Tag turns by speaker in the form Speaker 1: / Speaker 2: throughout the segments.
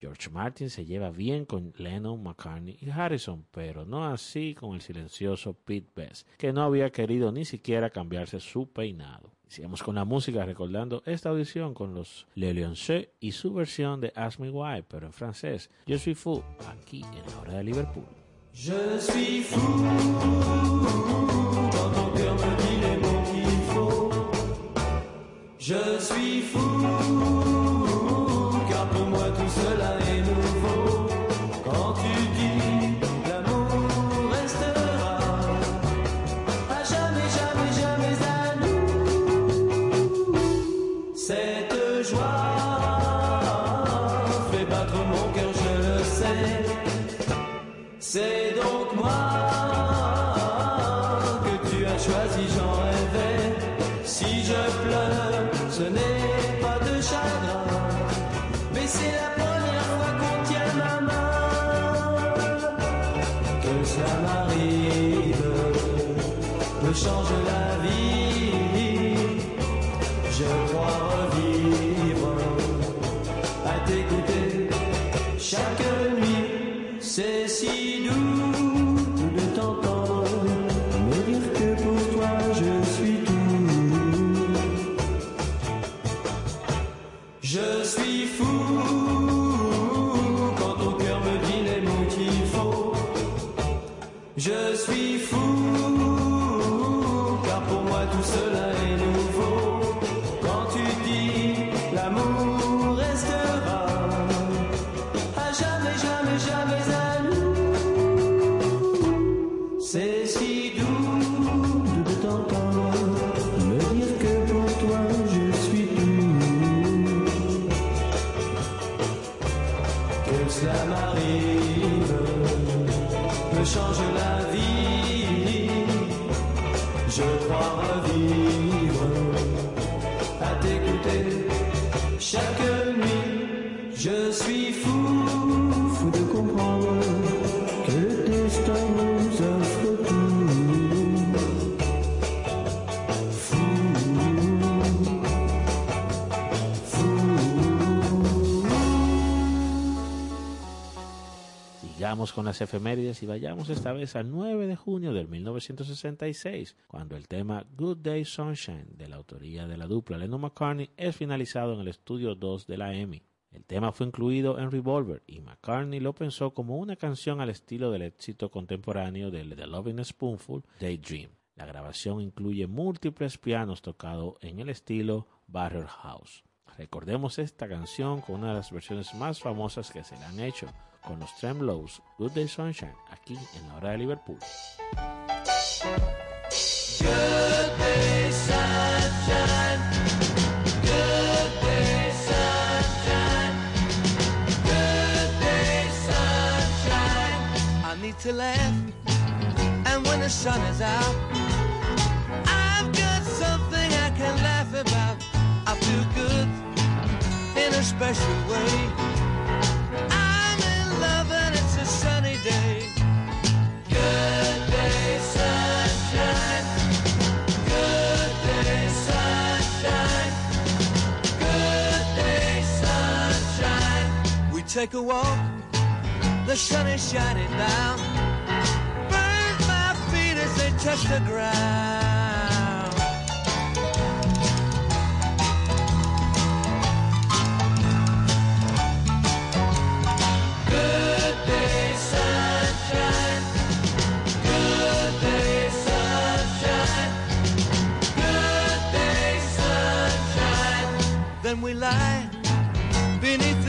Speaker 1: George Martin se lleva bien con Lennon, McCartney y Harrison, pero no así con el silencioso Pete Best, que no había querido ni siquiera cambiarse su peinado. Sigamos con la música recordando esta audición con los Le y su versión de Ask Me Why, pero en francés. Yo soy fou, aquí en la hora de Liverpool.
Speaker 2: Je suis. Je suis. change la
Speaker 1: con las efemérides y vayamos esta vez al 9 de junio del 1966, cuando el tema Good Day Sunshine, de la autoría de la dupla Lennon McCartney, es finalizado en el estudio 2 de la EMI. El tema fue incluido en Revolver y McCartney lo pensó como una canción al estilo del éxito contemporáneo de The Loving Spoonful, Daydream. La grabación incluye múltiples pianos tocados en el estilo Barrel House. Recordemos esta canción con una de las versiones más famosas que se le han hecho, con los Tremlows, Good Day Sunshine, aquí en la hora de Liverpool.
Speaker 2: Good day sunshine, need to laugh, and when the sun is out, I've got something I can laugh about. I feel good in a special way
Speaker 3: sunny day. Good day, sunshine. Good day, sunshine. Good day, sunshine. We
Speaker 2: take a walk, the sun is shining down. Burns my feet as they touch the ground.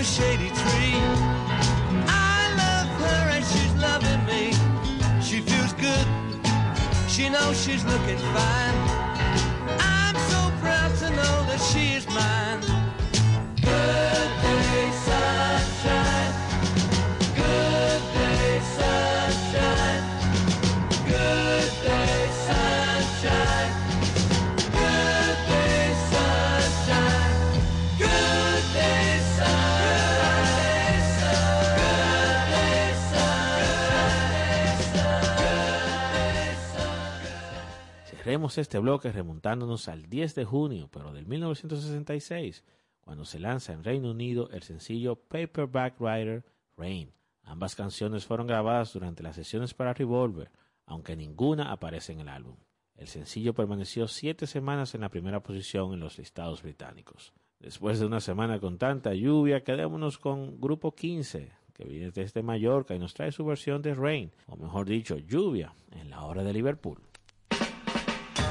Speaker 2: Shady tree. I love her and she's loving me. She feels good. She knows she's looking fine. I'm so proud to know
Speaker 1: Este bloque remontándonos al 10 de junio, pero del 1966, cuando se lanza en Reino Unido el sencillo Paperback Rider Rain. Ambas canciones fueron grabadas durante las sesiones para Revolver, aunque ninguna aparece en el álbum. El sencillo permaneció siete semanas en la primera posición en los listados británicos. Después de una semana con tanta lluvia, quedémonos con Grupo 15, que viene desde Mallorca y nos trae su versión de Rain, o mejor dicho, lluvia, en la hora de Liverpool.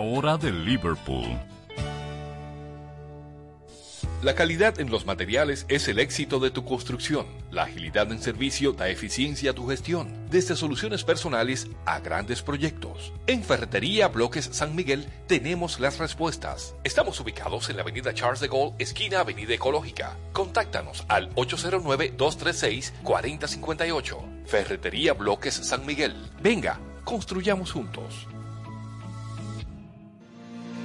Speaker 4: hora de Liverpool.
Speaker 5: La calidad en los materiales es el éxito de tu construcción. La agilidad en servicio da eficiencia a tu gestión. Desde soluciones personales a grandes proyectos. En Ferretería Bloques San Miguel tenemos las respuestas. Estamos ubicados en la avenida Charles de Gaulle, esquina Avenida Ecológica. Contáctanos al 809-236-4058. Ferretería Bloques San Miguel. Venga, construyamos juntos.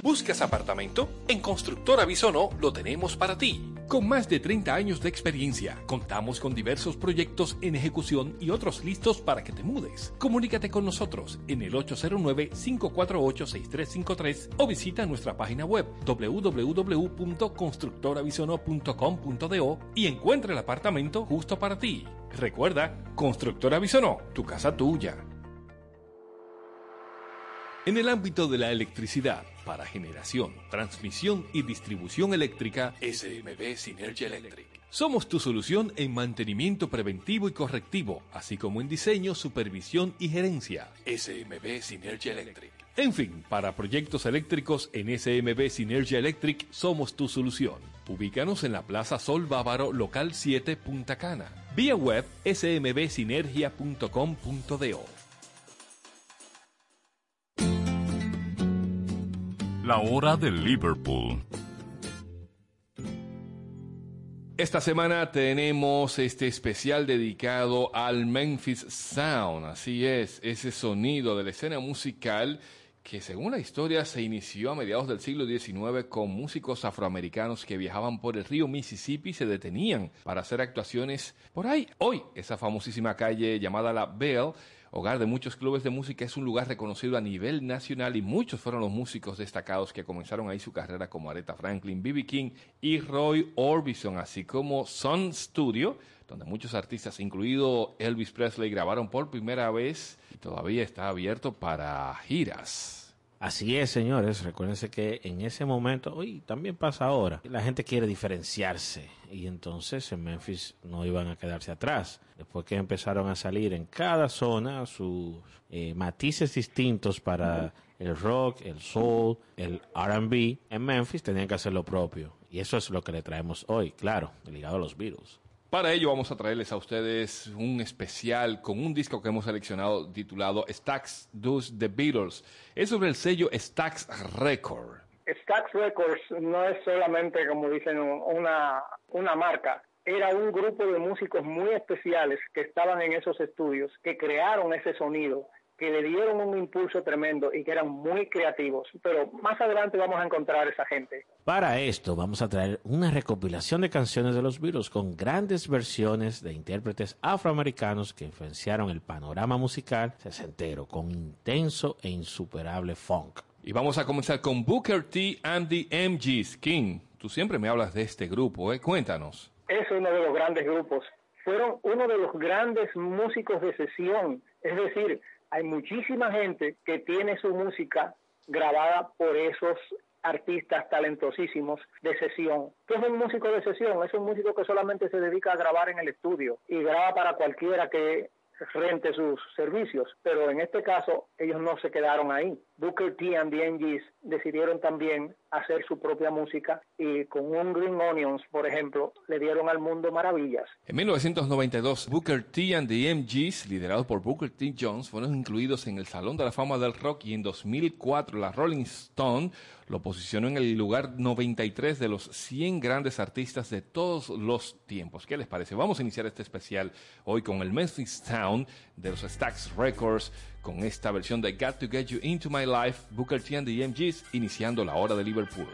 Speaker 5: ¿Buscas apartamento? En Constructora Bisono lo tenemos para ti. Con más de 30 años de experiencia, contamos con diversos proyectos en ejecución y otros listos para que te mudes. Comunícate con nosotros en el 809-548-6353 o visita nuestra página web www.constructorabisono.com.do y encuentra el apartamento justo para ti. Recuerda, Constructora Bisono, tu casa tuya. En el ámbito de la electricidad, para generación, transmisión y distribución eléctrica, SMB Synergy Electric. Somos tu solución en mantenimiento preventivo y correctivo, así como en diseño, supervisión y gerencia. SMB Synergy Electric. En fin, para proyectos eléctricos en SMB Synergy Electric somos tu solución. Ubícanos en la Plaza Sol Bávaro, local 7, Punta Cana. Vía web smbsinergia.com.do.
Speaker 4: La hora de Liverpool.
Speaker 5: Esta semana tenemos este especial dedicado al Memphis Sound. Así es, ese sonido de la escena musical que según la historia se inició a mediados del siglo XIX con músicos afroamericanos que viajaban por el río Mississippi y se detenían para hacer actuaciones por ahí. Hoy, esa famosísima calle llamada La Belle hogar de muchos clubes de música, es un lugar reconocido a nivel nacional y muchos fueron los músicos destacados que comenzaron ahí su carrera como Aretha Franklin, B.B. King y Roy Orbison, así como Sun Studio, donde muchos artistas, incluido Elvis Presley, grabaron por primera vez y todavía está abierto para giras.
Speaker 1: Así es, señores. Recuérdense que en ese momento, hoy también pasa ahora, la gente quiere diferenciarse y entonces en Memphis no iban a quedarse atrás. Después que empezaron a salir en cada zona sus eh, matices distintos para el rock, el soul, el RB, en Memphis tenían que hacer lo propio. Y eso es lo que le traemos hoy, claro, ligado a los Beatles.
Speaker 5: Para ello vamos a traerles a ustedes un especial con un disco que hemos seleccionado titulado Stax Does The Beatles. Es sobre el sello Stax Record.
Speaker 6: Stax Records no es solamente, como dicen, una, una marca. Era un grupo de músicos muy especiales que estaban en esos estudios, que crearon ese sonido que le dieron un impulso tremendo y que eran muy creativos. Pero más adelante vamos a encontrar esa gente.
Speaker 1: Para esto vamos a traer una recopilación de canciones de los Beatles con grandes versiones de intérpretes afroamericanos que influenciaron el panorama musical sesentero con intenso e insuperable funk.
Speaker 5: Y vamos a comenzar con Booker T and the MGs. King, tú siempre me hablas de este grupo, ¿eh? Cuéntanos.
Speaker 6: Es uno de los grandes grupos. Fueron uno de los grandes músicos de sesión. Es decir, hay muchísima gente que tiene su música grabada por esos artistas talentosísimos de sesión. ¿Qué es un músico de sesión? Es un músico que solamente se dedica a grabar en el estudio y graba para cualquiera que rente sus servicios, pero en este caso ellos no se quedaron ahí. Booker T and the MGs decidieron también hacer su propia música y con un Green Onions, por ejemplo, le dieron al mundo maravillas.
Speaker 5: En 1992, Booker T and the MGs, liderados por Booker T. Jones, fueron incluidos en el Salón de la Fama del Rock y en 2004 la Rolling Stone lo posicionó en el lugar 93 de los 100 grandes artistas de todos los tiempos. ¿Qué les parece? Vamos a iniciar este especial hoy con el Memphis Town de los Stax Records con esta versión de Got to Get You Into My Life, Booker T and the MGs, iniciando la hora de Liverpool.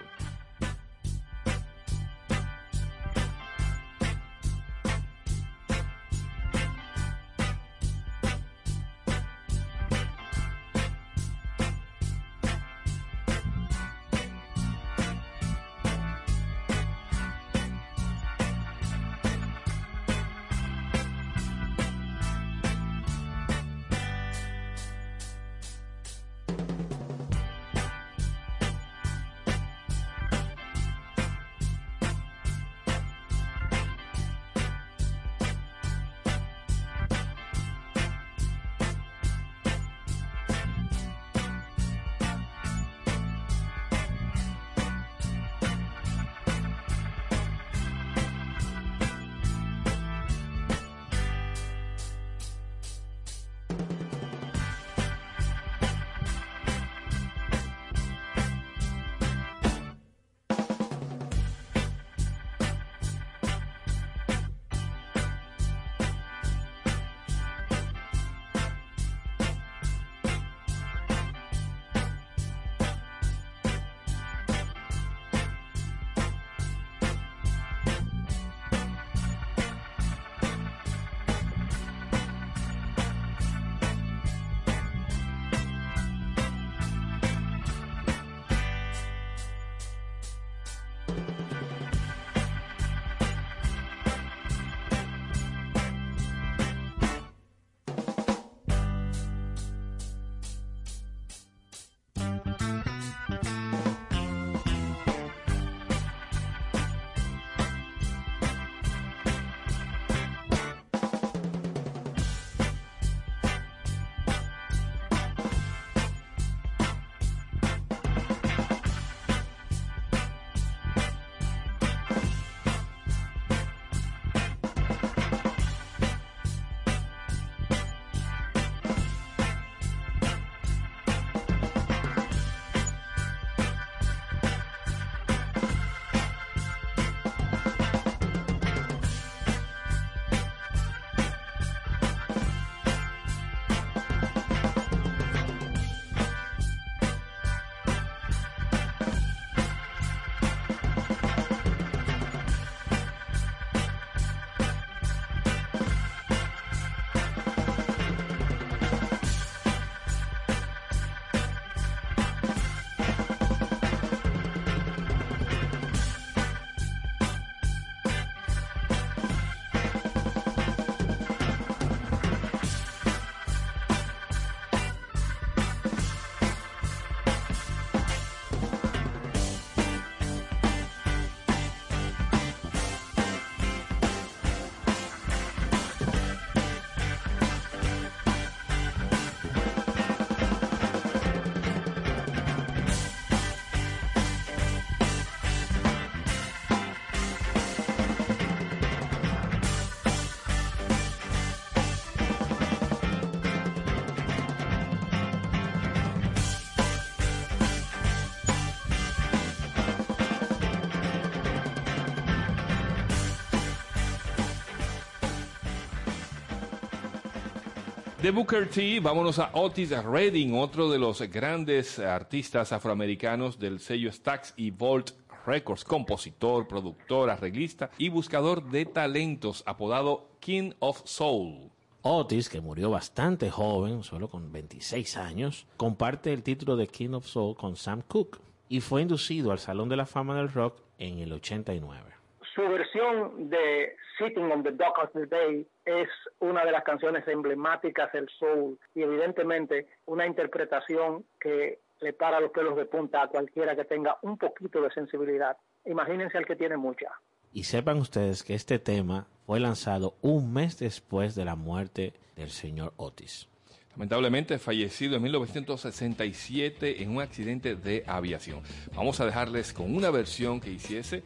Speaker 5: De Booker T, vámonos a Otis Redding, otro de los grandes artistas afroamericanos del sello Stax y Volt Records, compositor, productor, arreglista y buscador de talentos, apodado King of Soul.
Speaker 1: Otis, que murió bastante joven, solo con 26 años, comparte el título de King of Soul con Sam Cooke y fue inducido al Salón de la Fama del Rock en el 89.
Speaker 6: Su versión de Sitting on the Dock of the Bay es una de las canciones emblemáticas del soul y evidentemente una interpretación que le para los pelos de punta a cualquiera que tenga un poquito de sensibilidad. Imagínense al que tiene mucha.
Speaker 1: Y sepan ustedes que este tema fue lanzado un mes después de la muerte del señor Otis.
Speaker 5: Lamentablemente fallecido en 1967 en un accidente de aviación. Vamos a dejarles con una versión que hiciese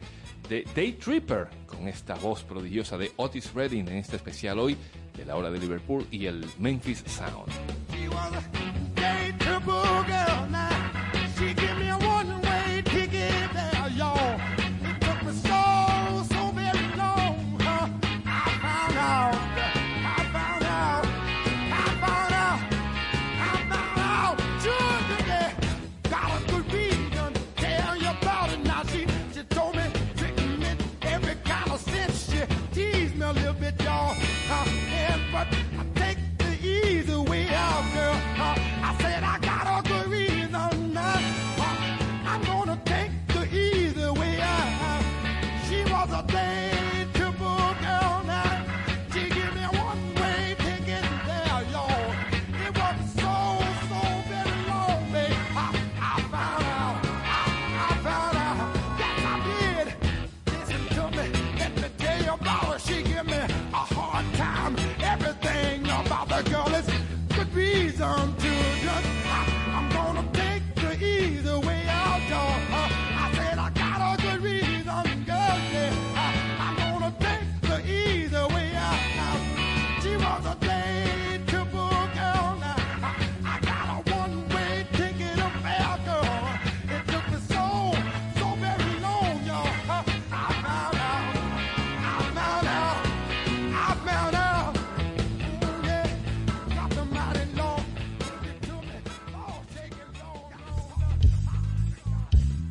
Speaker 5: de Day Tripper, con esta voz prodigiosa de Otis Redding en este especial hoy de la hora de Liverpool y el Memphis Sound.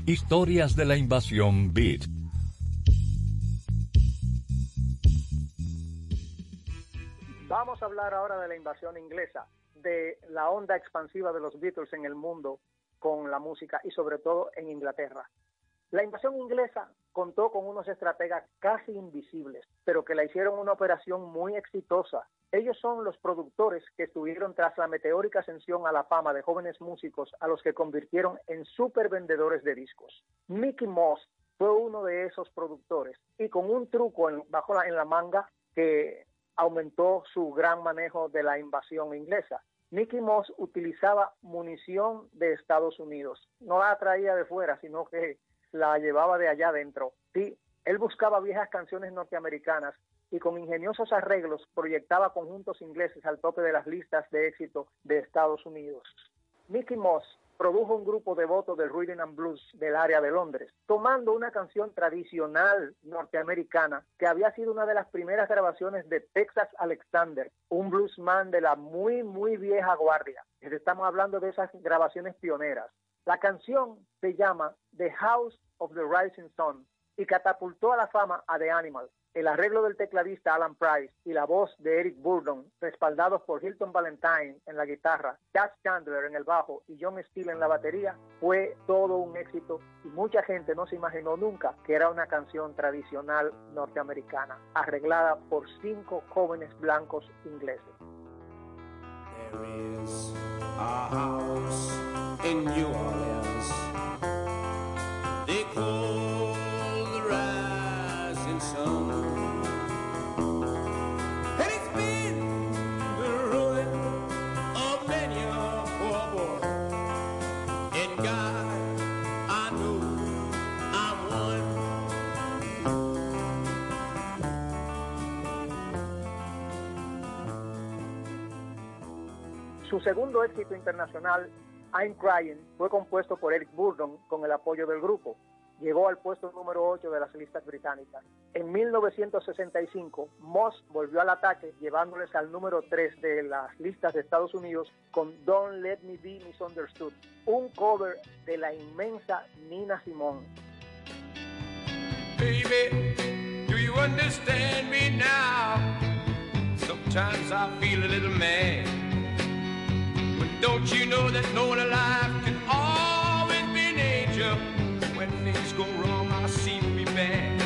Speaker 4: Historias de la invasión Beat.
Speaker 6: Vamos a hablar ahora de la invasión inglesa, de la onda expansiva de los Beatles en el mundo con la música y sobre todo en Inglaterra. La invasión inglesa contó con unos estrategas casi invisibles, pero que la hicieron una operación muy exitosa. Ellos son los productores que estuvieron tras la meteórica ascensión a la fama de jóvenes músicos a los que convirtieron en super vendedores de discos. Mickey Moss fue uno de esos productores y con un truco en, bajo la, en la manga que aumentó su gran manejo de la invasión inglesa. Mickey Moss utilizaba munición de Estados Unidos. No la traía de fuera, sino que la llevaba de allá adentro. Sí, él buscaba viejas canciones norteamericanas y con ingeniosos arreglos proyectaba conjuntos ingleses al tope de las listas de éxito de Estados Unidos. Mickey Moss produjo un grupo devoto del rhythm and blues del área de Londres, tomando una canción tradicional norteamericana que había sido una de las primeras grabaciones de Texas Alexander, un bluesman de la muy, muy vieja guardia. Estamos hablando de esas grabaciones pioneras. La canción se llama The House of the Rising Sun y catapultó a la fama a The Animal. El arreglo del tecladista Alan Price y la voz de Eric Burdon, respaldados por Hilton Valentine en la guitarra, Chad Chandler en el bajo y John Steele en la batería, fue todo un éxito y mucha gente no se imaginó nunca que era una canción tradicional norteamericana, arreglada por cinco jóvenes blancos ingleses. Su segundo éxito internacional, I'm Crying, fue compuesto por Eric Burdon con el apoyo del grupo. llegó al puesto número 8 de las listas británicas. En 1965, Moss volvió al ataque, llevándoles al número 3 de las listas de Estados Unidos con Don't Let Me Be Misunderstood, un cover de la inmensa Nina Simone.
Speaker 7: Baby, do you understand me now? Sometimes I feel a little mad. But don't you know that no one alive can always be an angel? When things go wrong, I seem to be bad.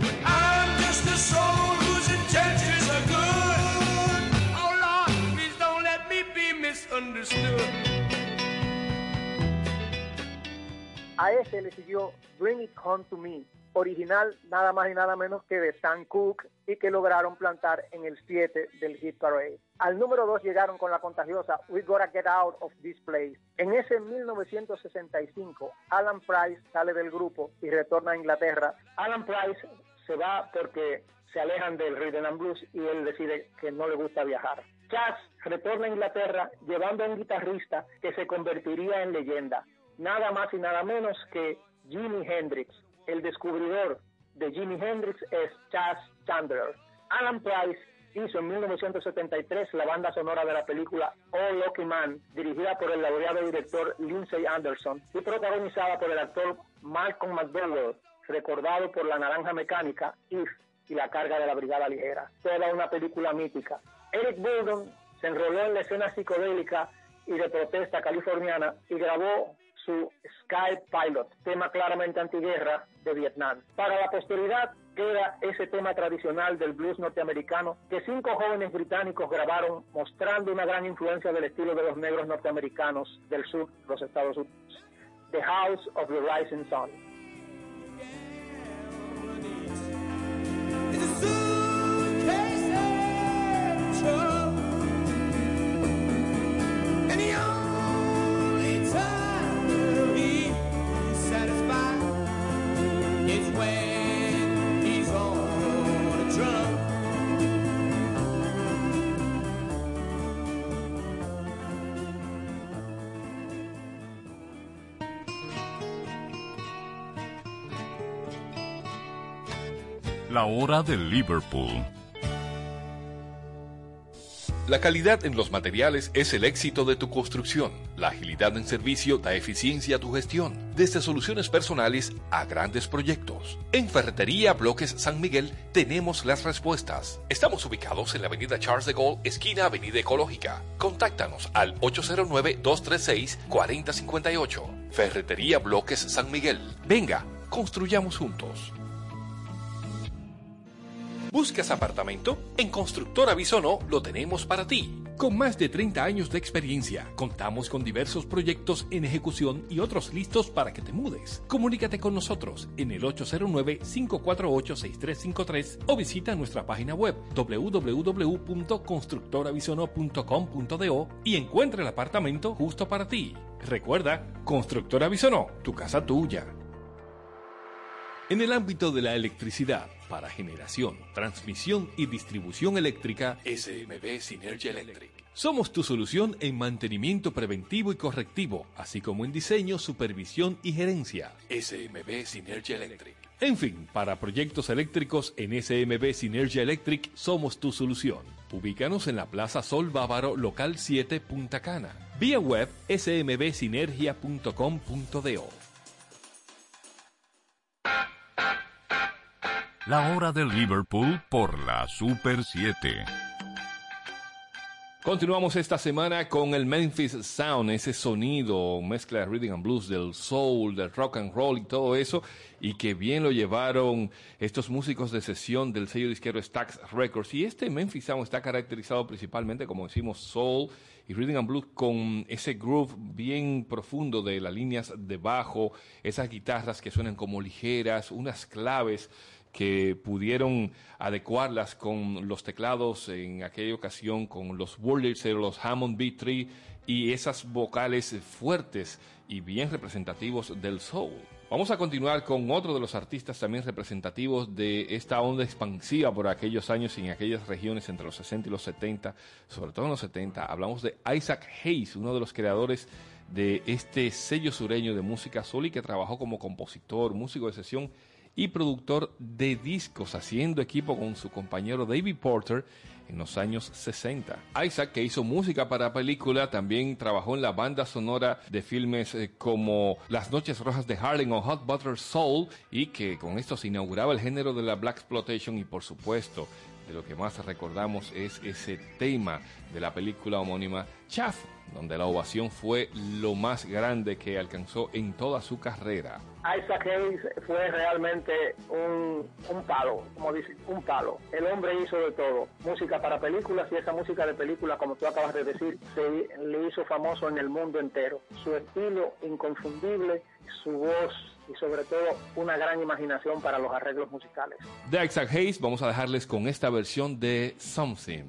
Speaker 7: But I'm just a soul whose intentions are good. Oh Lord, please don't let me be misunderstood.
Speaker 6: A ese le siguió Bring It Home to Me, original nada más y nada menos que de Sam Cooke y que lograron plantar en el 7 del Hit Parade. Al número 2 llegaron con la contagiosa We Gotta Get Out of This Place. En ese 1965, Alan Price sale del grupo y retorna a Inglaterra. Alan Price se va porque se alejan del rhythm and blues y él decide que no le gusta viajar. Chas retorna a Inglaterra llevando a un guitarrista que se convertiría en leyenda, nada más y nada menos que Jimi Hendrix. El descubridor de Jimi Hendrix es Chas Chandler. Alan Price hizo en 1973 la banda sonora de la película All Lucky Man, dirigida por el laureado director Lindsay Anderson y protagonizada por el actor Malcolm McDowell, recordado por La Naranja Mecánica, If y La Carga de la Brigada Ligera. Toda una película mítica. Eric Burdon se enroló en la escena psicodélica y de protesta californiana y grabó su Sky Pilot, tema claramente antiguerra de Vietnam. Para la posteridad queda ese tema tradicional del blues norteamericano que cinco jóvenes británicos grabaron mostrando una gran influencia del estilo de los negros norteamericanos del sur de los Estados Unidos. The House of the Rising Sun.
Speaker 4: Hora de Liverpool.
Speaker 5: La calidad en los materiales es el éxito de tu construcción. La agilidad en servicio da eficiencia a tu gestión, desde soluciones personales a grandes proyectos. En Ferretería Bloques San Miguel tenemos las respuestas. Estamos ubicados en la avenida Charles de Gaulle, esquina Avenida Ecológica. Contáctanos al 809-236-4058. Ferretería Bloques San Miguel. Venga, construyamos juntos. ¿Buscas apartamento? En Constructora Bisono lo tenemos para ti. Con más de 30 años de experiencia, contamos con diversos proyectos en ejecución y otros listos para que te mudes. Comunícate con nosotros en el 809-548-6353 o visita nuestra página web www.constructorabisono.com.do y encuentra el apartamento justo para ti. Recuerda, Constructora Bisono, tu casa tuya. En el ámbito de la electricidad, para generación, transmisión y distribución eléctrica, SMB Synergia Electric. Somos tu solución en mantenimiento preventivo y correctivo, así como en diseño, supervisión y gerencia. SMB Synergia Electric. En fin, para proyectos eléctricos en SMB Synergia Electric somos tu solución. Ubícanos en la Plaza Sol Bávaro, local 7, Punta Cana. Vía web smbsinergia.com.do.
Speaker 4: La hora de Liverpool por la Super 7.
Speaker 5: Continuamos esta semana con el Memphis Sound, ese sonido, mezcla de rhythm and blues, del soul, del rock and roll y todo eso, y que bien lo llevaron estos músicos de sesión del sello disquero Stax Records. Y este Memphis Sound está caracterizado principalmente, como decimos, soul y rhythm and blues con ese groove bien profundo de las líneas de bajo, esas guitarras que suenan como ligeras, unas claves que pudieron adecuarlas con los teclados en aquella ocasión, con los Wurlitzer, los Hammond B3 y esas vocales fuertes y bien representativos del soul. Vamos a continuar con otro de los artistas también representativos de esta onda expansiva por aquellos años y en aquellas regiones entre los 60 y los 70, sobre todo en los 70. Hablamos de Isaac Hayes, uno de los creadores de este sello sureño de música soul y que trabajó como compositor, músico de sesión y productor de discos, haciendo equipo con su compañero David Porter en los años 60. Isaac, que hizo música para película, también trabajó en la banda sonora de filmes eh, como Las Noches Rojas de Harlem o Hot Butter Soul y que con esto se inauguraba el género de la Black Exploitation y por supuesto de lo que más recordamos es ese tema de la película homónima Chaff, donde la ovación fue lo más grande que alcanzó en toda su carrera.
Speaker 6: Isaac Hayes fue realmente un, un palo, como dicen, un palo. El hombre hizo de todo, música para películas y esa música de películas, como tú acabas de decir, se le hizo famoso en el mundo entero. Su estilo inconfundible, su voz y sobre todo una gran imaginación para los arreglos musicales.
Speaker 5: De Isaac Hayes vamos a dejarles con esta versión de Something.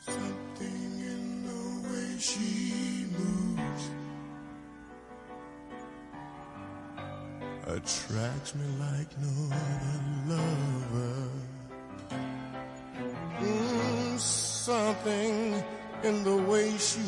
Speaker 8: Something in the way she moves attracts me like no other lover. Mm, something in the way she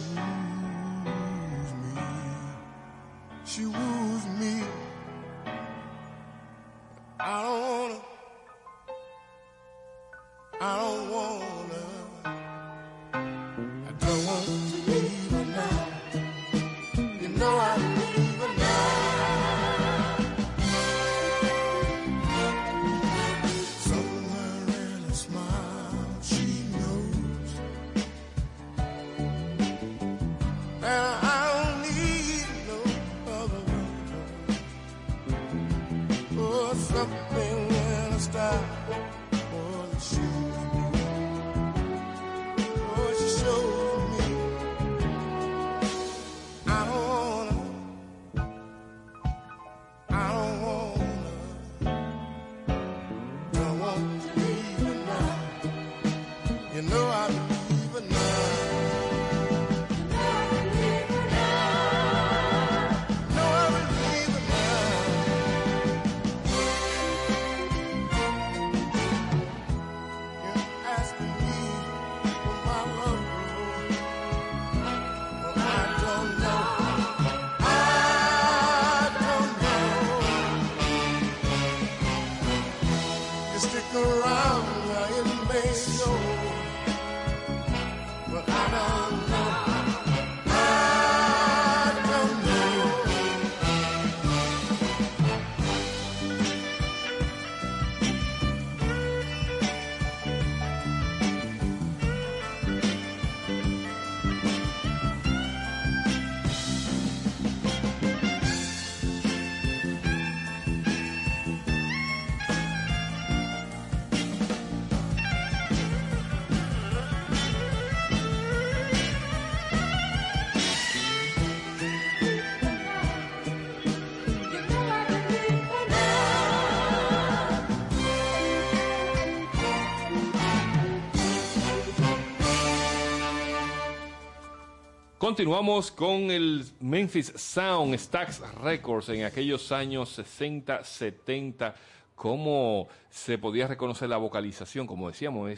Speaker 5: Continuamos con el Memphis Sound Stax Records en aquellos años 60, 70. Cómo se podía reconocer la vocalización, como decíamos,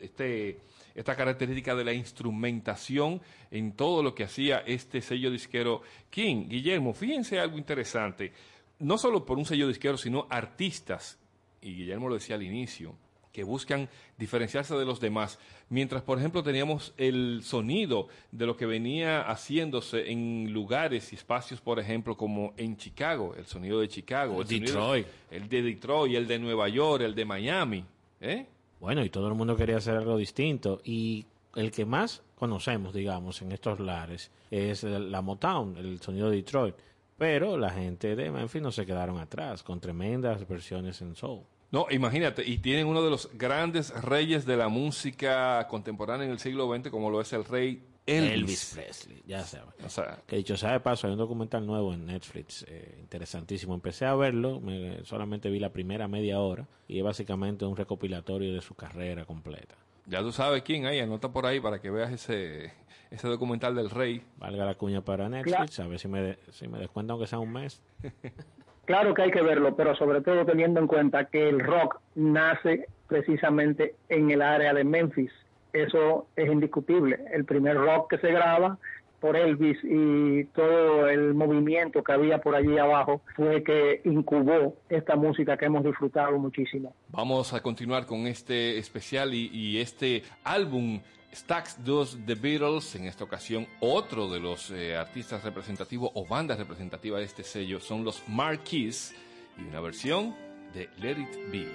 Speaker 5: este, esta característica de la instrumentación en todo lo que hacía este sello disquero King. Guillermo, fíjense algo interesante, no solo por un sello disquero, sino artistas, y Guillermo lo decía al inicio, que buscan diferenciarse de los demás. Mientras, por ejemplo, teníamos el sonido de lo que venía haciéndose en lugares y espacios, por ejemplo, como en Chicago, el sonido de Chicago, el
Speaker 1: Detroit.
Speaker 5: el de Detroit, el de Nueva York, el de Miami. ¿eh?
Speaker 1: Bueno, y todo el mundo quería hacer algo distinto. Y el que más conocemos, digamos, en estos lares es la Motown, el sonido de Detroit. Pero la gente de Memphis no se quedaron atrás con tremendas versiones en soul.
Speaker 5: No, imagínate, y tienen uno de los grandes reyes de la música contemporánea en el siglo XX, como lo es el rey Elvis.
Speaker 1: Elvis, Presley, ya sabes.
Speaker 5: O sea,
Speaker 1: Que dicho sea de paso, hay un documental nuevo en Netflix, eh, interesantísimo. Empecé a verlo, me- solamente vi la primera media hora y es básicamente un recopilatorio de su carrera completa.
Speaker 5: ya tú sabes quién hay, anota por ahí para que veas ese, ese documental del rey.
Speaker 1: Valga la cuña para Netflix, a ver si me, de- si me descuentan aunque sea un mes.
Speaker 6: Claro que hay que verlo, pero sobre todo teniendo en cuenta que el rock nace precisamente en el área de Memphis eso es indiscutible. El primer rock que se graba por Elvis y todo el movimiento que había por allí abajo fue que incubó esta música que hemos disfrutado muchísimo.
Speaker 5: Vamos a continuar con este especial y, y este álbum Stax 2 The Beatles, en esta ocasión otro de los eh, artistas representativos o bandas representativas de este sello son los Marquis y una versión de Let It Be.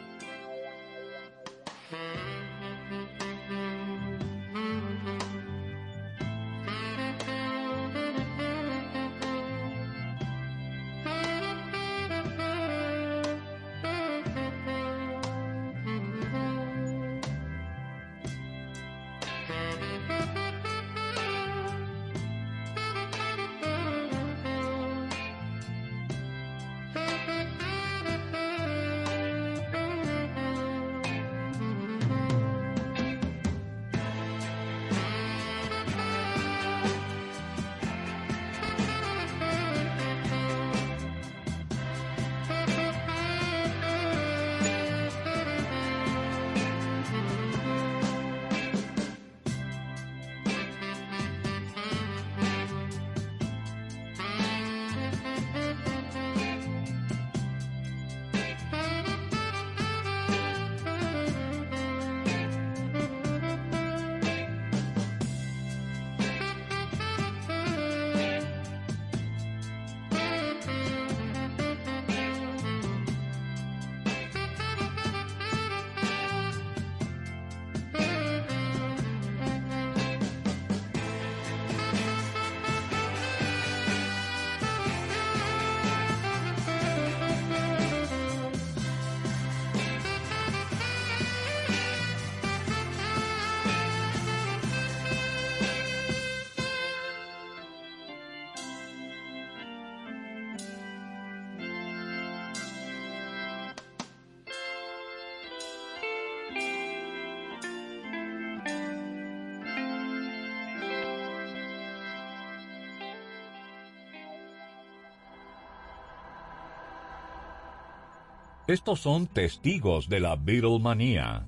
Speaker 9: Estos son testigos de la Beatlemanía.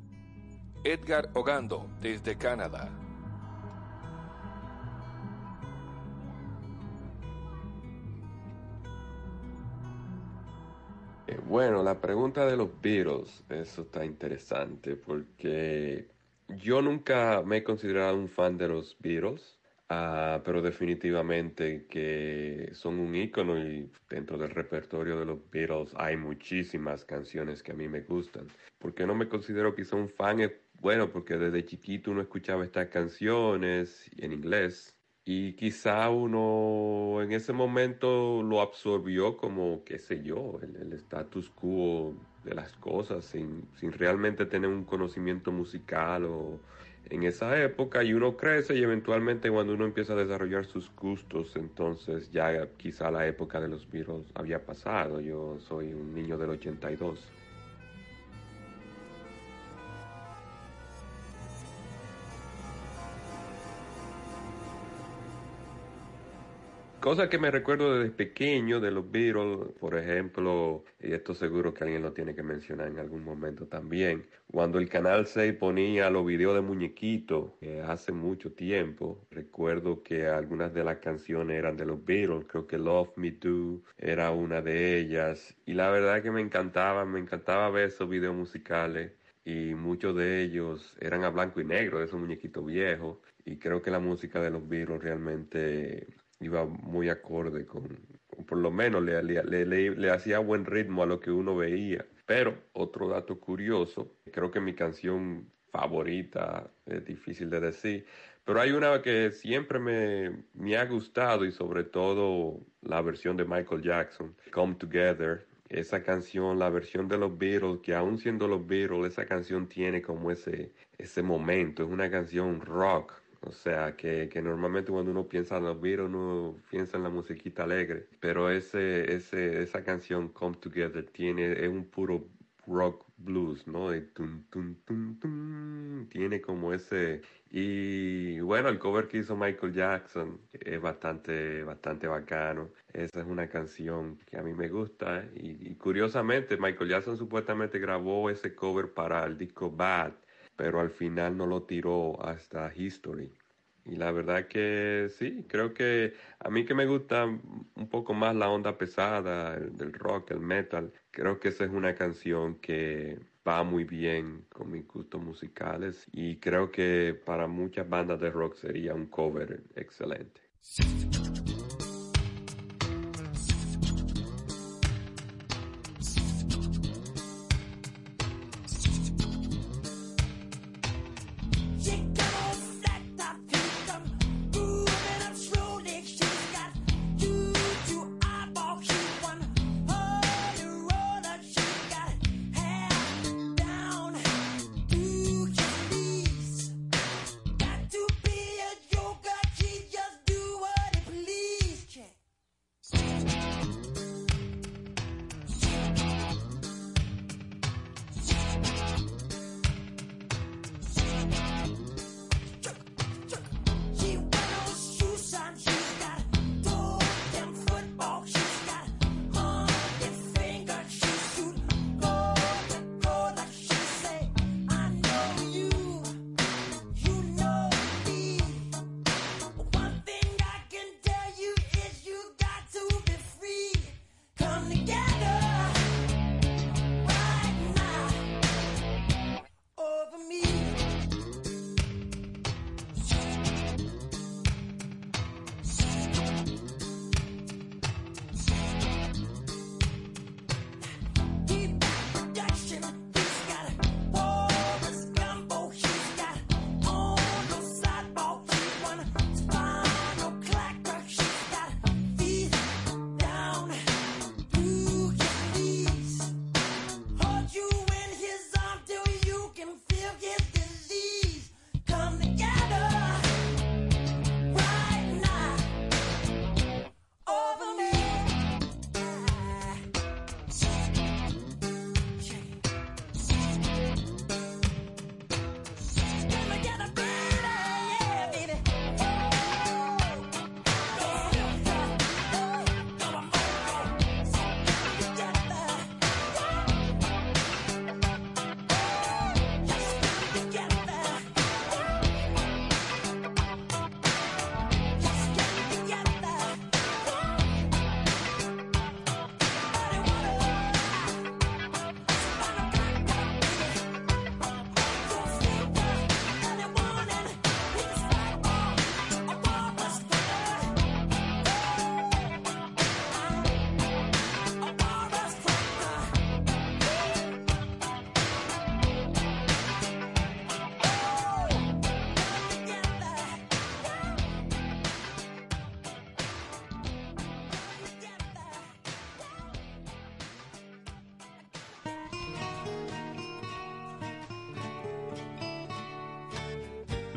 Speaker 5: Edgar Ogando, desde Canadá.
Speaker 10: Eh, Bueno, la pregunta de los Beatles, eso está interesante porque yo nunca me he considerado un fan de los Beatles, ah, pero definitivamente que son un ícono y dentro del repertorio de los Beatles hay muchísimas canciones que a mí me gustan. Porque no me considero quizá un fan, es bueno, porque desde chiquito uno escuchaba estas canciones en inglés y quizá uno en ese momento lo absorbió como, qué sé yo, el, el status quo de las cosas sin, sin realmente tener un conocimiento musical o en esa época y uno crece y eventualmente cuando uno empieza a desarrollar sus gustos, entonces ya quizá la época de los Beatles había pasado. Yo soy un niño del 82. Cosas que me recuerdo desde pequeño de los Beatles, por ejemplo, y esto seguro que alguien lo tiene que mencionar en algún momento también, cuando el Canal 6 ponía los videos de muñequitos eh, hace mucho tiempo, recuerdo que algunas de las canciones eran de los Beatles, creo que Love Me Do era una de ellas, y la verdad que me encantaba, me encantaba ver esos videos musicales y muchos de ellos eran a blanco y negro, de esos muñequitos viejos, y creo que la música de los Beatles realmente iba muy acorde con, por lo menos le, le, hacía buen ritmo a lo que uno veía. Pero otro dato curioso, creo que mi canción favorita es difícil de decir, pero hay una que siempre me, me ha gustado y sobre todo la versión de Michael Jackson, Come Together. Esa canción, la versión de los Beatles, que aún siendo los Beatles, esa canción tiene como ese, ese momento, es una canción rock, o sea, que, que normalmente cuando uno piensa en los Beatles, uno piensa en la musiquita alegre. Pero ese, ese, esa canción, Come Together, tiene, es un puro rock blues, ¿no? De tiene como ese... Y bueno, el cover que hizo Michael Jackson es bastante, bastante bacano. Esa es una canción que a mí me gusta. Y, y curiosamente, Michael Jackson supuestamente grabó ese cover para el disco Bad
Speaker 11: pero al final no lo tiró hasta History. Y la verdad que sí, creo que a mí que me gusta un poco más la onda pesada, el, del rock, el metal, creo que esa es una canción que va muy bien con mis gustos musicales y creo que para muchas bandas de rock sería un cover excelente.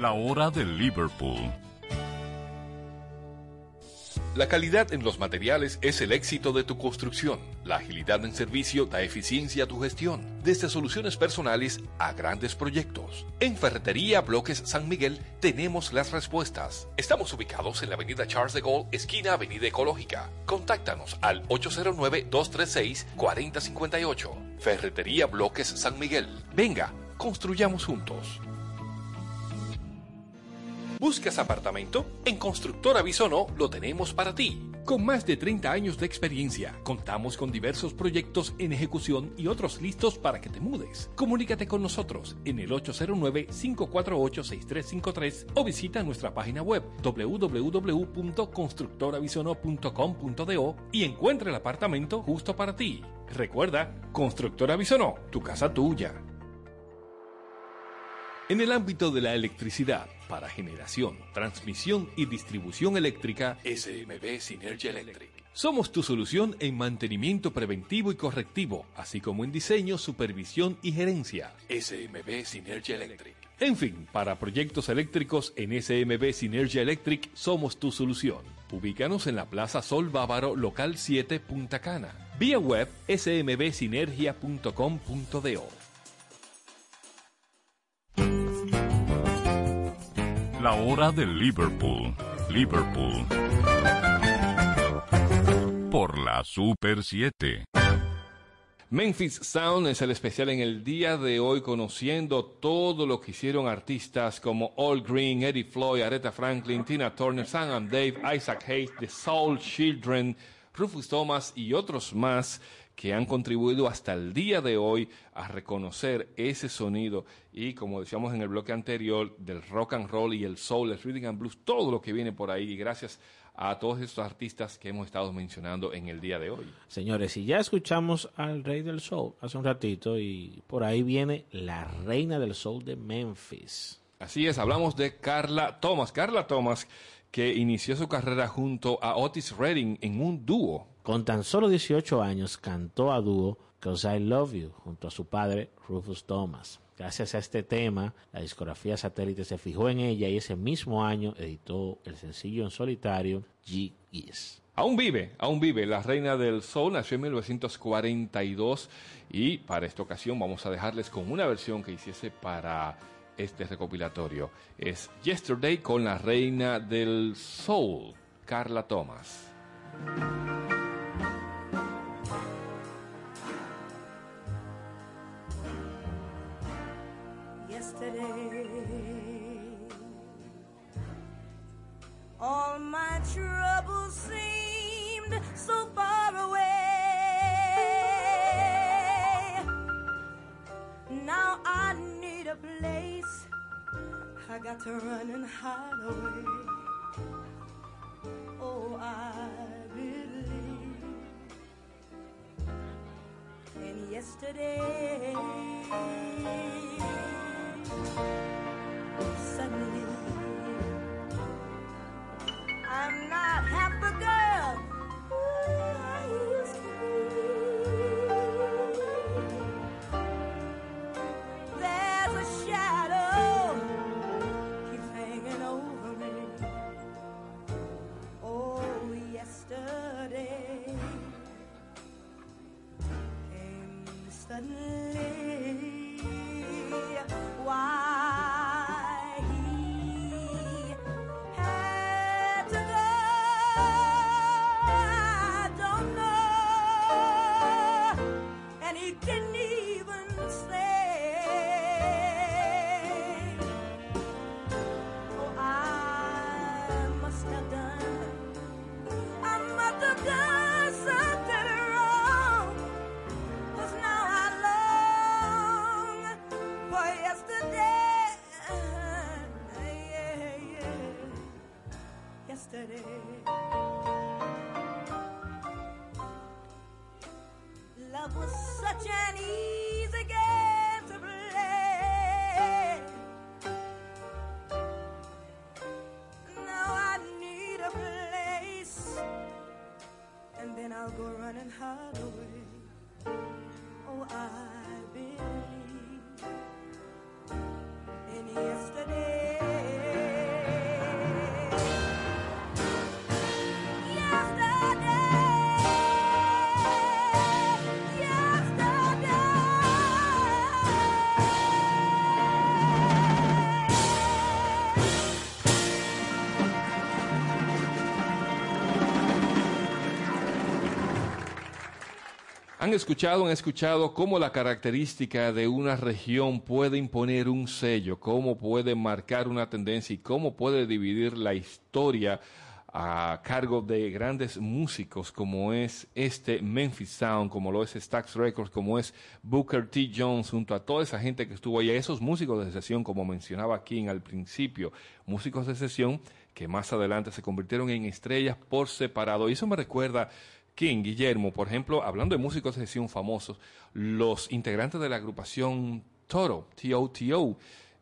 Speaker 9: La hora de Liverpool.
Speaker 5: La calidad en los materiales es el éxito de tu construcción. La agilidad en servicio da eficiencia a tu gestión, desde soluciones personales a grandes proyectos. En Ferretería Bloques San Miguel tenemos las respuestas. Estamos ubicados en la avenida Charles de Gaulle, esquina Avenida Ecológica. Contáctanos al 809-236-4058. Ferretería Bloques San Miguel. Venga, construyamos juntos. ¿Buscas apartamento? En Constructora Bisono lo tenemos para ti. Con más de 30 años de experiencia, contamos con diversos proyectos en ejecución y otros listos para que te mudes. Comunícate con nosotros en el 809-548-6353 o visita nuestra página web www.constructorabisono.com.do y encuentra el apartamento justo para ti. Recuerda, Constructora Bisono, tu casa tuya. En el ámbito de la electricidad, para generación, transmisión y distribución eléctrica, SMB Synergy Electric. Somos tu solución en mantenimiento preventivo y correctivo, así como en diseño, supervisión y gerencia. SMB Synergy Electric. En fin, para proyectos eléctricos en SMB Synergy Electric somos tu solución. Ubícanos en la Plaza Sol Bávaro, local 7, Punta Cana. Vía web smbsinergia.com.do.
Speaker 9: Hora de Liverpool. Liverpool. Por la Super 7.
Speaker 5: Memphis Sound es el especial en el día de hoy, conociendo todo lo que hicieron artistas como All Green, Eddie Floyd, Aretha Franklin, Tina Turner, Sam and Dave, Isaac Hayes, The Soul Children, Rufus Thomas y otros más que han contribuido hasta el día de hoy a reconocer ese sonido y como decíamos en el bloque anterior del rock and roll y el soul, el rhythm and blues, todo lo que viene por ahí y gracias a todos estos artistas que hemos estado mencionando en el día de hoy.
Speaker 1: Señores, y ya escuchamos al rey del soul hace un ratito y por ahí viene la reina del soul de Memphis.
Speaker 5: Así es, hablamos de Carla Thomas. Carla Thomas que inició su carrera junto a Otis Redding en un dúo.
Speaker 1: Con tan solo 18 años cantó a dúo Cause I Love You junto a su padre Rufus Thomas. Gracias a este tema, la discografía satélite se fijó en ella y ese mismo año editó el sencillo en solitario G Is.
Speaker 5: Aún vive, aún vive. La reina del soul nació en 1942 y para esta ocasión vamos a dejarles con una versión que hiciese para este recopilatorio. Es Yesterday con la reina del soul, Carla Thomas.
Speaker 11: All my troubles seemed so far away. Now I need a place. I got to run and hide away. Oh, I believe in yesterday. Suddenly, I'm not half the girl
Speaker 5: Han escuchado, han escuchado cómo la característica de una región puede imponer un sello, cómo puede marcar una tendencia y cómo puede dividir la historia a cargo de grandes músicos como es este Memphis Sound, como lo es Stax Records, como es Booker T. Jones, junto a toda esa gente que estuvo ahí, a esos músicos de sesión, como mencionaba King al principio, músicos de sesión que más adelante se convirtieron en estrellas por separado. Y eso me recuerda King, Guillermo, por ejemplo, hablando de músicos de sesión famosos, los integrantes de la agrupación Toro, T-O-T-O,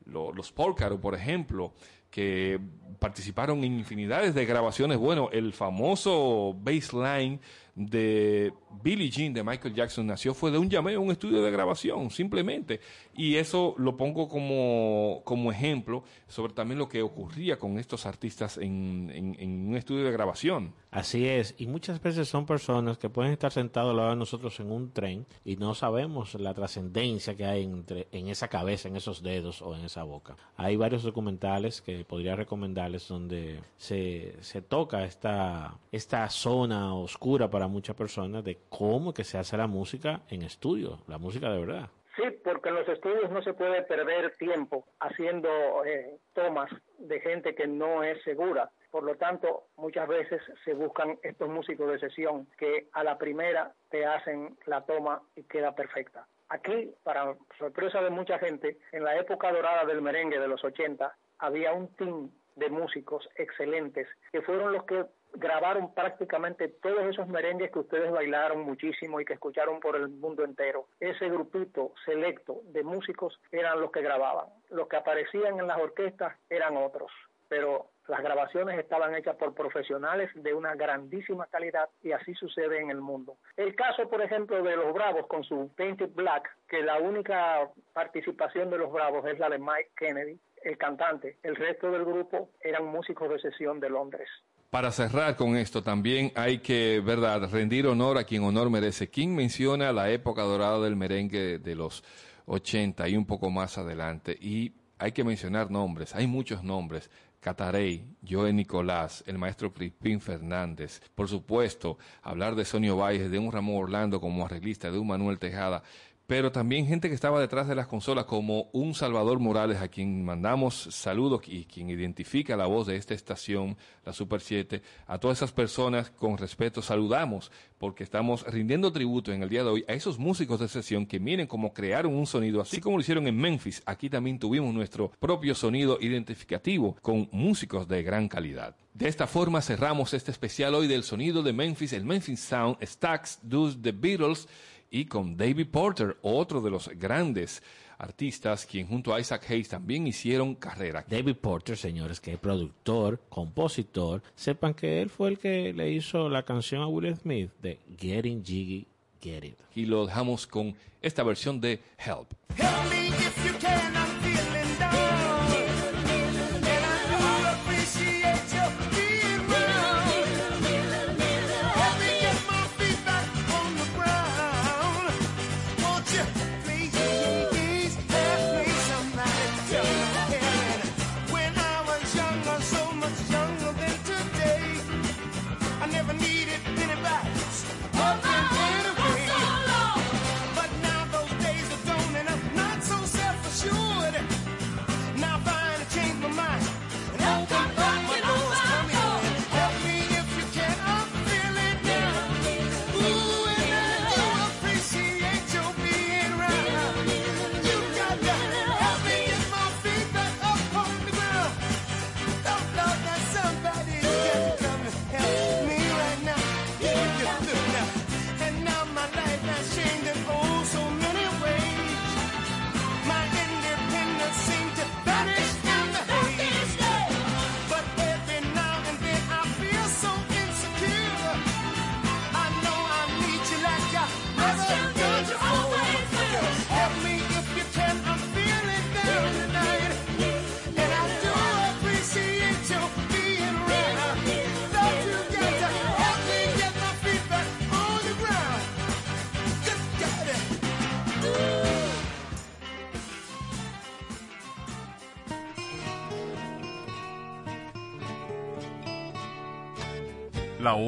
Speaker 5: lo- los Polkaro, por ejemplo, que participaron en infinidades de grabaciones. Bueno, el famoso baseline de Billie Jean de Michael Jackson nació fue de un llameo un estudio de grabación, simplemente. Y eso lo pongo como, como ejemplo sobre también lo que ocurría con estos artistas en, en- un estudio de grabación.
Speaker 1: Así es, y muchas veces son personas que pueden estar sentados al lado de nosotros en un tren y no sabemos la trascendencia que hay entre, en esa cabeza, en esos dedos o en esa boca. Hay varios documentales que podría recomendarles donde se, se toca esta, esta zona oscura para muchas personas de cómo que se hace la música en estudio, la música de verdad.
Speaker 6: Sí, porque en los estudios no se puede perder tiempo haciendo eh, tomas de gente que no es segura. Por lo tanto, muchas veces se buscan estos músicos de sesión que a la primera te hacen la toma y queda perfecta. Aquí, para sorpresa de mucha gente, en la época dorada del merengue de los 80, había un team de músicos excelentes que fueron los que grabaron prácticamente todos esos merengues que ustedes bailaron muchísimo y que escucharon por el mundo entero. Ese grupito selecto de músicos eran los que grababan. Los que aparecían en las orquestas eran otros, pero las grabaciones estaban hechas por profesionales de una grandísima calidad y así sucede en el mundo. El caso, por ejemplo, de los Bravos con su Painted Black, que la única participación de los Bravos es la de Mike Kennedy, el cantante. El resto del grupo eran músicos de sesión de Londres.
Speaker 5: Para cerrar con esto, también hay que, verdad, rendir honor a quien honor merece. King menciona la época dorada del merengue de los 80 y un poco más adelante. Y hay que mencionar nombres, hay muchos nombres. Catarey, Joe Nicolás, el maestro Crispín Fernández. Por supuesto, hablar de Sonio Valles, de un Ramón Orlando como arreglista, de un Manuel Tejada pero también gente que estaba detrás de las consolas como un Salvador Morales a quien mandamos saludos y quien identifica la voz de esta estación, la Super 7, a todas esas personas con respeto saludamos porque estamos rindiendo tributo en el día de hoy a esos músicos de sesión que miren cómo crearon un sonido así como lo hicieron en Memphis. Aquí también tuvimos nuestro propio sonido identificativo con músicos de gran calidad. De esta forma cerramos este especial hoy del sonido de Memphis, el Memphis Sound, Stax, Dus, The Beatles y con David Porter, otro de los grandes artistas, quien junto a Isaac Hayes también hicieron carrera.
Speaker 1: David Porter, señores, que es productor, compositor, sepan que él fue el que le hizo la canción a Will Smith de Getting Jiggy Get It.
Speaker 5: Y lo dejamos con esta versión de Help.
Speaker 12: Help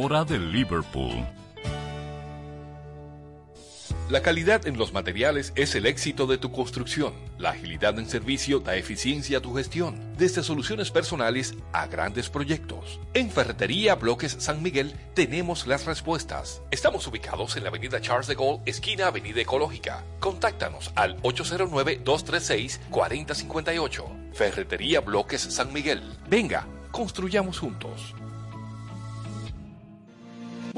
Speaker 9: hora de Liverpool.
Speaker 5: La calidad en los materiales es el éxito de tu construcción. La agilidad en servicio da eficiencia a tu gestión. Desde soluciones personales a grandes proyectos. En Ferretería Bloques San Miguel tenemos las respuestas. Estamos ubicados en la avenida Charles de Gaulle, esquina Avenida Ecológica. Contáctanos al 809-236-4058. Ferretería Bloques San Miguel. Venga, construyamos juntos.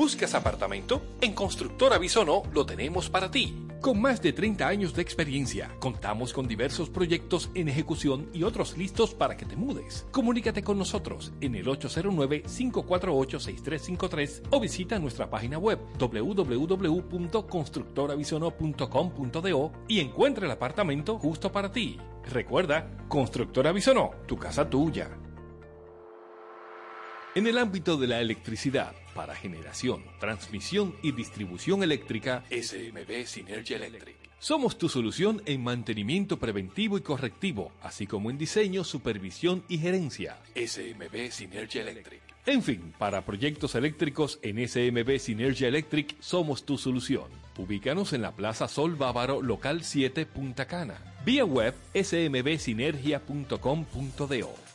Speaker 5: ¿Buscas apartamento? En Constructora Bisono lo tenemos para ti. Con más de 30 años de experiencia, contamos con diversos proyectos en ejecución y otros listos para que te mudes. Comunícate con nosotros en el 809-548-6353 o visita nuestra página web www.constructorabisono.com.do y encuentra el apartamento justo para ti. Recuerda, Constructora Bisono, tu casa tuya. En el ámbito de la electricidad, para generación, transmisión y distribución eléctrica, SMB Synergy Electric. Somos tu solución en mantenimiento preventivo y correctivo, así como en diseño, supervisión y gerencia. SMB Synergy Electric. En fin, para proyectos eléctricos en SMB Sinergia Electric somos tu solución. Ubícanos en la Plaza Sol Bávaro, local 7, Punta Cana. Vía web smbsinergia.com.do.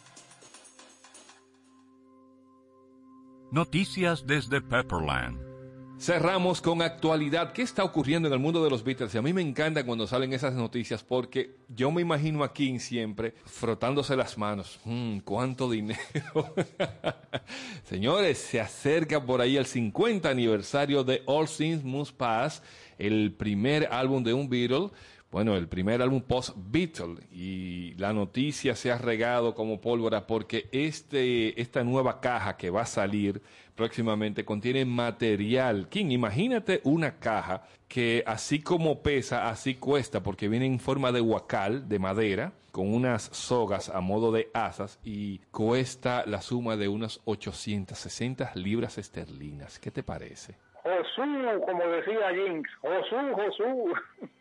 Speaker 9: Noticias desde Pepperland.
Speaker 5: Cerramos con actualidad. ¿Qué está ocurriendo en el mundo de los Beatles? Y a mí me encanta cuando salen esas noticias porque yo me imagino a King siempre frotándose las manos. Mm, ¿Cuánto dinero? Señores, se acerca por ahí el 50 aniversario de All Things Must Pass, el primer álbum de un Beatle. Bueno, el primer álbum post-Beatle y la noticia se ha regado como pólvora porque este, esta nueva caja que va a salir próximamente contiene material. King, imagínate una caja que así como pesa, así cuesta porque viene en forma de huacal, de madera, con unas sogas a modo de asas y cuesta la suma de unas 860 libras esterlinas. ¿Qué te parece?
Speaker 6: Josú, como decía Jinx, Josú, Josú.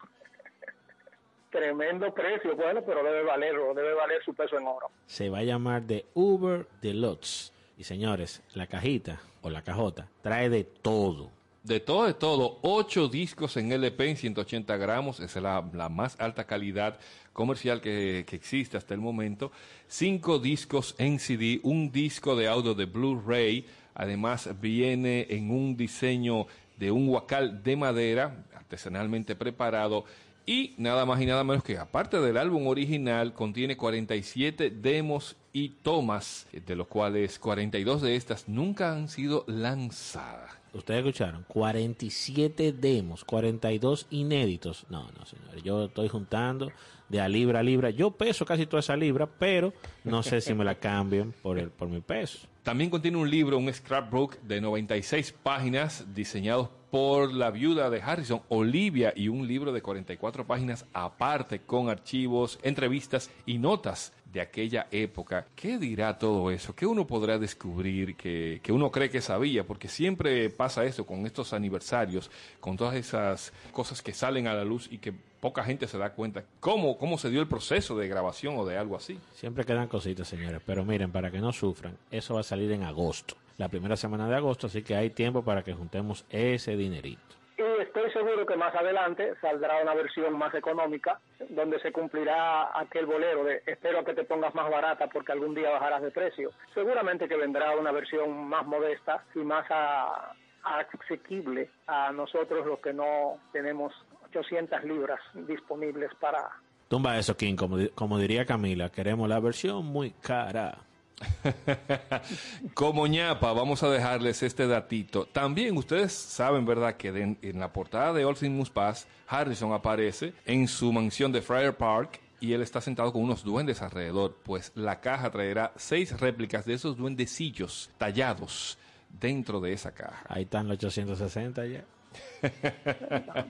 Speaker 6: Tremendo precio, bueno, pero debe valerlo, debe valer su peso en oro.
Speaker 1: Se va a llamar de Uber Deluxe. Y señores, la cajita o la cajota trae de todo.
Speaker 5: De todo, de todo, ocho discos en LP en 180 gramos, esa es la, la más alta calidad comercial que, que, existe hasta el momento. Cinco discos en CD, un disco de audio de Blu-ray, además viene en un diseño de un huacal de madera, artesanalmente preparado, y nada más y nada menos que, aparte del álbum original, contiene 47 demos y tomas, de los cuales 42 de estas nunca han sido lanzadas.
Speaker 1: Ustedes escucharon, 47 demos, 42 inéditos. No, no, señores, yo estoy juntando de a libra a libra. Yo peso casi toda esa libra, pero no sé si me la cambian por, el, por mi peso.
Speaker 5: También contiene un libro, un scrapbook de 96 páginas diseñados por la viuda de Harrison, Olivia, y un libro de 44 páginas aparte con archivos, entrevistas y notas de aquella época. ¿Qué dirá todo eso? ¿Qué uno podrá descubrir que, que, uno cree que sabía? Porque siempre pasa eso con estos aniversarios, con todas esas cosas que salen a la luz y que poca gente se da cuenta. ¿Cómo, cómo se dio el proceso de grabación o de algo así?
Speaker 1: Siempre quedan cositas, señores. Pero miren, para que no sufran, eso va a salir en agosto, la primera semana de agosto, así que hay tiempo para que juntemos ese dinerito.
Speaker 6: Y estoy seguro que más adelante saldrá una versión más económica donde se cumplirá aquel bolero de espero que te pongas más barata porque algún día bajarás de precio. Seguramente que vendrá una versión más modesta y más a, a asequible a nosotros los que no tenemos 800 libras disponibles para...
Speaker 1: Tumba eso, King, como, como diría Camila, queremos la versión muy cara.
Speaker 5: Como ñapa, vamos a dejarles este datito. También ustedes saben, ¿verdad?, que en la portada de All Things Must Pass, Harrison aparece en su mansión de Friar Park y él está sentado con unos duendes alrededor. Pues la caja traerá seis réplicas de esos duendecillos tallados dentro de esa caja.
Speaker 1: Ahí están los 860 ya.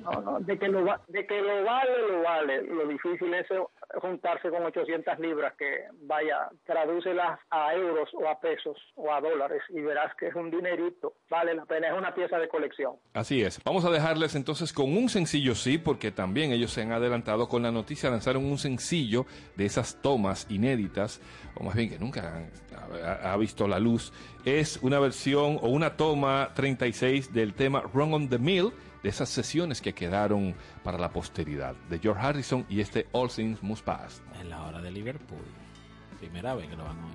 Speaker 6: No, no, de, que lo, de que lo vale, lo vale. Lo difícil es juntarse con 800 libras que, vaya, tradúcelas a euros o a pesos o a dólares y verás que es un dinerito. Vale la pena, es una pieza de colección.
Speaker 5: Así es. Vamos a dejarles entonces con un sencillo, sí, porque también ellos se han adelantado con la noticia, lanzaron un sencillo de esas tomas inéditas, o más bien que nunca han, ha, ha visto la luz. Es una versión o una toma 36 del tema Wrong on the Mill de esas sesiones que quedaron para la posteridad de George Harrison y este All Things Must Pass.
Speaker 1: En la hora de Liverpool. Primera vez que lo van a oír.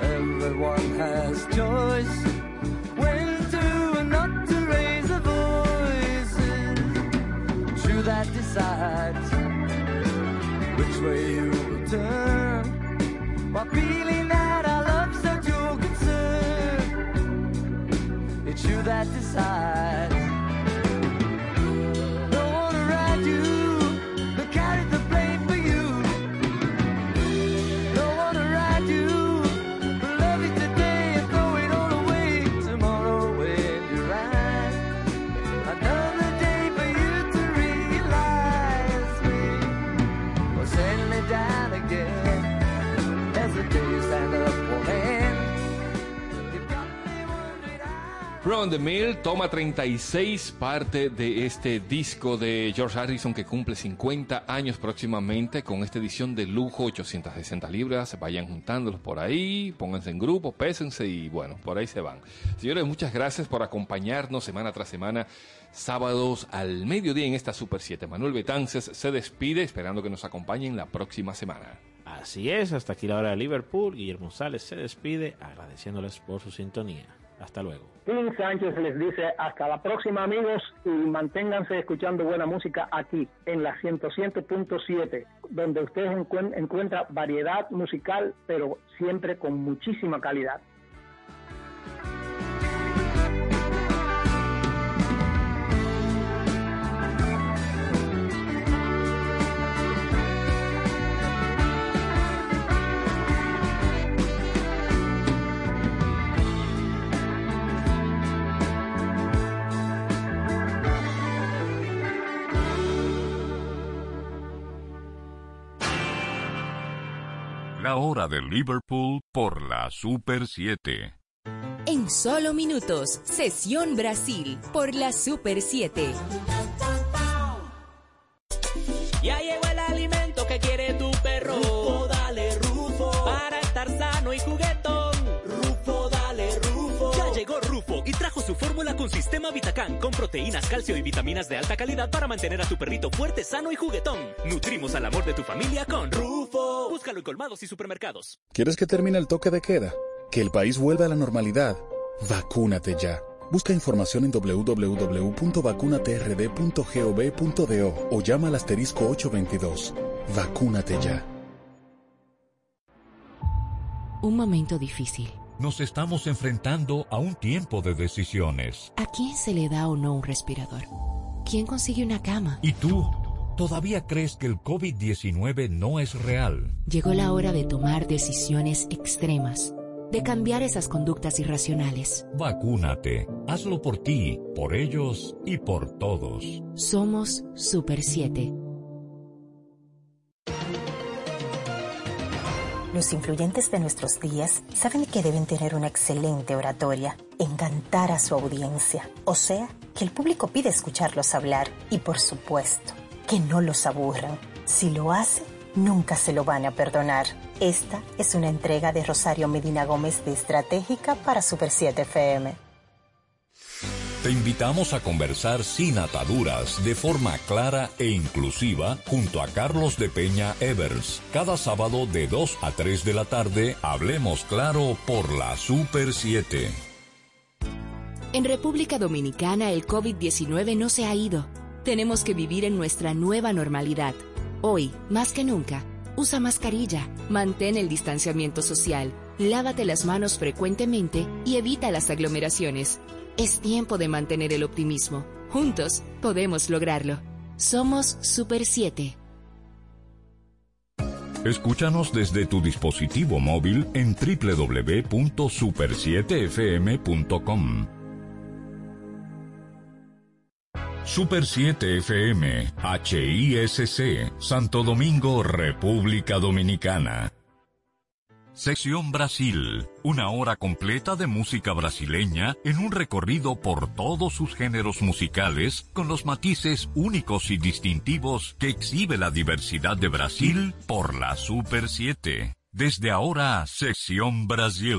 Speaker 3: Everyone has choice when to and not to raise a voice. It's you that decides which way you will turn. Feeling that our love's concern, it's you that decides.
Speaker 5: Run the Mill toma 36 parte de este disco de George Harrison que cumple 50 años próximamente con esta edición de lujo, 860 libras. Vayan juntándolos por ahí, pónganse en grupo, pésense y bueno, por ahí se van. Señores, muchas gracias por acompañarnos semana tras semana, sábados al mediodía en esta Super 7. Manuel Betances se despide esperando que nos acompañen la próxima semana.
Speaker 1: Así es, hasta aquí la hora de Liverpool. Guillermo Sales se despide agradeciéndoles por su sintonía. Hasta luego.
Speaker 6: Tim Sánchez les dice hasta la próxima amigos y manténganse escuchando buena música aquí en la 107.7 donde ustedes encuen- encuentran variedad musical pero siempre con muchísima calidad.
Speaker 4: Hora de Liverpool por la Super 7.
Speaker 13: En solo minutos, Sesión Brasil por la Super 7.
Speaker 14: Ya llegó el alimento que quiere tu perro. Rufo, dale, Rufo. Para estar sano y juguetón.
Speaker 15: Su fórmula con sistema Vitacán con proteínas, calcio y vitaminas de alta calidad para mantener a tu perrito fuerte, sano y juguetón. Nutrimos al amor de tu familia con Rufo. Búscalo en colmados y supermercados.
Speaker 16: ¿Quieres que termine el toque de queda? ¿Que el país vuelva a la normalidad? Vacúnate ya. Busca información en www.vacunatrd.gov.do o llama al asterisco 822. Vacúnate ya.
Speaker 13: Un momento difícil.
Speaker 9: Nos estamos enfrentando a un tiempo de decisiones.
Speaker 13: ¿A quién se le da o no un respirador? ¿Quién consigue una cama?
Speaker 9: ¿Y tú? ¿Todavía crees que el COVID-19 no es real?
Speaker 13: Llegó la hora de tomar decisiones extremas, de cambiar esas conductas irracionales.
Speaker 9: Vacúnate. Hazlo por ti, por ellos y por todos.
Speaker 13: Somos Super 7.
Speaker 17: Los influyentes de nuestros días saben que deben tener una excelente oratoria, encantar a su audiencia, o sea, que el público pide escucharlos hablar y por supuesto, que no los aburran. Si lo hace, nunca se lo van a perdonar. Esta es una entrega de Rosario Medina Gómez de Estratégica para Super 7 FM.
Speaker 9: Te invitamos a conversar sin ataduras, de forma clara e inclusiva, junto a Carlos de Peña Evers. Cada sábado de 2 a 3 de la tarde, hablemos claro por la Super 7.
Speaker 13: En República Dominicana el COVID-19 no se ha ido. Tenemos que vivir en nuestra nueva normalidad. Hoy, más que nunca, usa mascarilla, mantén el distanciamiento social, lávate las manos frecuentemente y evita las aglomeraciones. Es tiempo de mantener el optimismo. Juntos podemos lograrlo. Somos Super 7.
Speaker 9: Escúchanos desde tu dispositivo móvil en www.super7fm.com. Super 7 FM, HISC, Santo Domingo, República Dominicana. Sección Brasil, una hora completa de música brasileña en un recorrido por todos sus géneros musicales con los matices únicos y distintivos que exhibe la diversidad de Brasil por la Super 7. Desde ahora, Sección Brasil.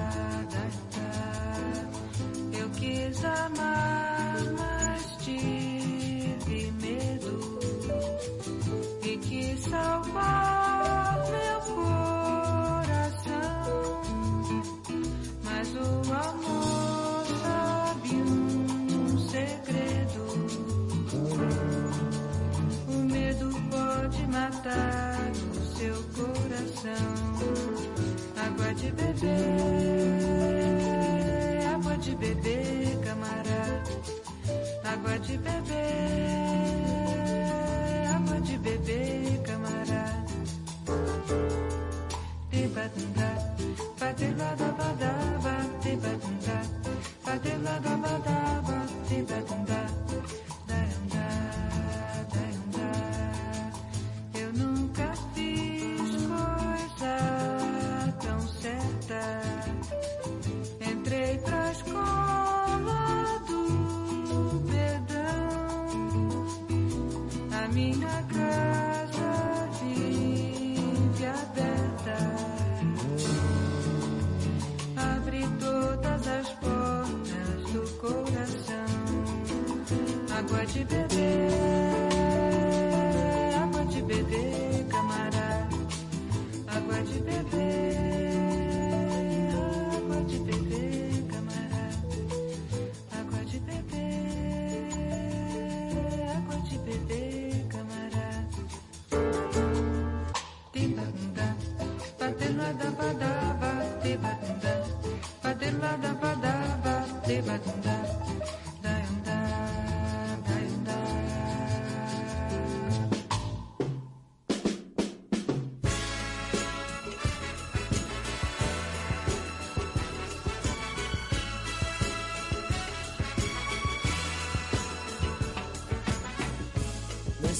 Speaker 18: De beber, água de beber, camarada. Água de beber, água de beber,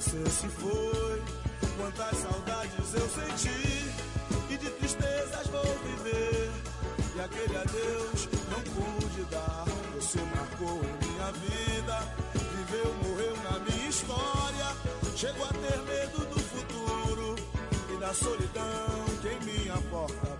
Speaker 19: Você se foi. Quantas saudades eu senti. E de tristezas vou viver. E aquele adeus não pude dar. Você marcou minha vida. Viveu, morreu na minha história. Chego a ter medo do futuro. E da solidão que em minha porta